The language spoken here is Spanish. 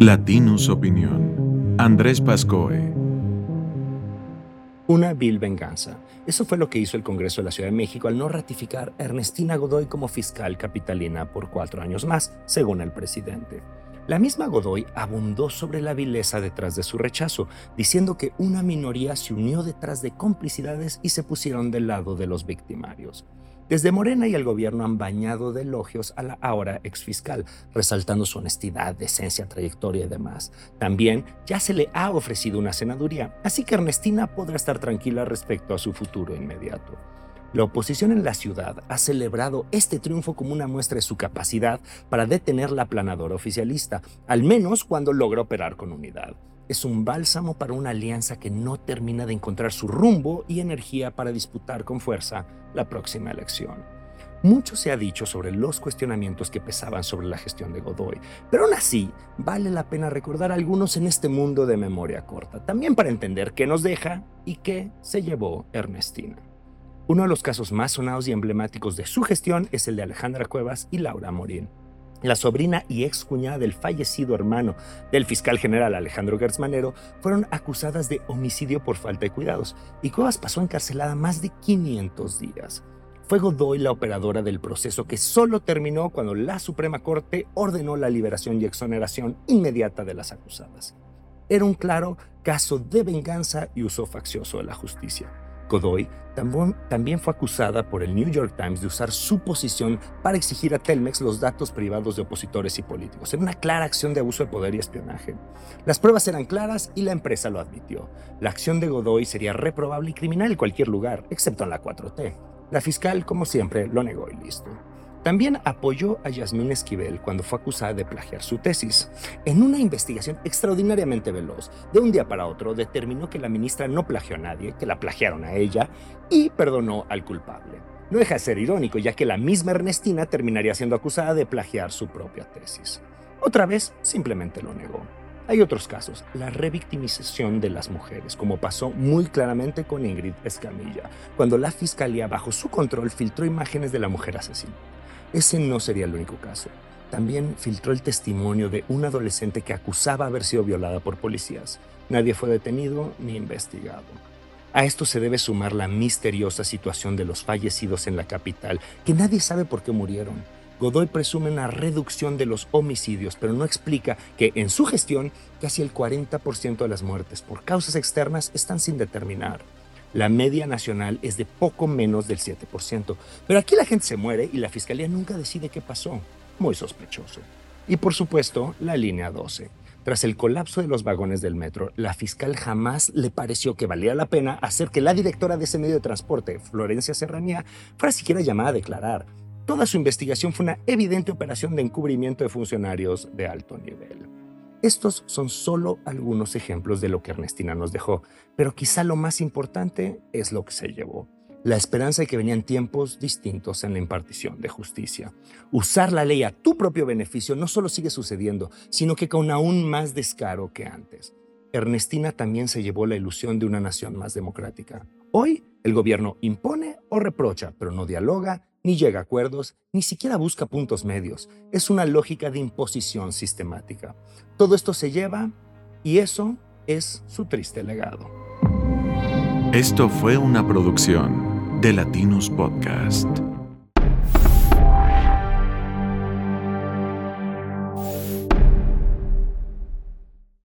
Latinus Opinión. Andrés Pascoe. Una vil venganza. Eso fue lo que hizo el Congreso de la Ciudad de México al no ratificar a Ernestina Godoy como fiscal capitalina por cuatro años más, según el presidente. La misma Godoy abundó sobre la vileza detrás de su rechazo, diciendo que una minoría se unió detrás de complicidades y se pusieron del lado de los victimarios. Desde Morena y el gobierno han bañado de elogios a la ahora exfiscal, resaltando su honestidad, decencia, trayectoria y demás. También ya se le ha ofrecido una senaduría, así que Ernestina podrá estar tranquila respecto a su futuro inmediato. La oposición en la ciudad ha celebrado este triunfo como una muestra de su capacidad para detener la planadora oficialista, al menos cuando logra operar con unidad. Es un bálsamo para una alianza que no termina de encontrar su rumbo y energía para disputar con fuerza la próxima elección. Mucho se ha dicho sobre los cuestionamientos que pesaban sobre la gestión de Godoy, pero aún así vale la pena recordar algunos en este mundo de memoria corta, también para entender qué nos deja y qué se llevó Ernestina. Uno de los casos más sonados y emblemáticos de su gestión es el de Alejandra Cuevas y Laura Morín. La sobrina y ex cuñada del fallecido hermano del fiscal general Alejandro Gersmanero fueron acusadas de homicidio por falta de cuidados y Cuevas pasó encarcelada más de 500 días. Fue Godoy la operadora del proceso que solo terminó cuando la Suprema Corte ordenó la liberación y exoneración inmediata de las acusadas. Era un claro caso de venganza y uso faccioso de la justicia. Godoy también fue acusada por el New York Times de usar su posición para exigir a Telmex los datos privados de opositores y políticos, en una clara acción de abuso de poder y espionaje. Las pruebas eran claras y la empresa lo admitió. La acción de Godoy sería reprobable y criminal en cualquier lugar, excepto en la 4T. La fiscal, como siempre, lo negó y listo. También apoyó a Yasmín Esquivel cuando fue acusada de plagiar su tesis. En una investigación extraordinariamente veloz, de un día para otro, determinó que la ministra no plagió a nadie, que la plagiaron a ella y perdonó al culpable. No deja de ser irónico, ya que la misma Ernestina terminaría siendo acusada de plagiar su propia tesis. Otra vez, simplemente lo negó. Hay otros casos, la revictimización de las mujeres, como pasó muy claramente con Ingrid Escamilla, cuando la fiscalía bajo su control filtró imágenes de la mujer asesina. Ese no sería el único caso. También filtró el testimonio de un adolescente que acusaba haber sido violada por policías. Nadie fue detenido ni investigado. A esto se debe sumar la misteriosa situación de los fallecidos en la capital, que nadie sabe por qué murieron. Godoy presume una reducción de los homicidios, pero no explica que en su gestión casi el 40% de las muertes por causas externas están sin determinar. La media nacional es de poco menos del 7%. Pero aquí la gente se muere y la fiscalía nunca decide qué pasó. Muy sospechoso. Y por supuesto, la línea 12. Tras el colapso de los vagones del metro, la fiscal jamás le pareció que valía la pena hacer que la directora de ese medio de transporte, Florencia Serranía, fuera siquiera llamada a declarar. Toda su investigación fue una evidente operación de encubrimiento de funcionarios de alto nivel. Estos son solo algunos ejemplos de lo que Ernestina nos dejó, pero quizá lo más importante es lo que se llevó. La esperanza de que venían tiempos distintos en la impartición de justicia. Usar la ley a tu propio beneficio no solo sigue sucediendo, sino que con aún más descaro que antes. Ernestina también se llevó la ilusión de una nación más democrática. Hoy el gobierno impone o reprocha, pero no dialoga, ni llega a acuerdos, ni siquiera busca puntos medios. Es una lógica de imposición sistemática. Todo esto se lleva y eso es su triste legado. Esto fue una producción de Latinus Podcast.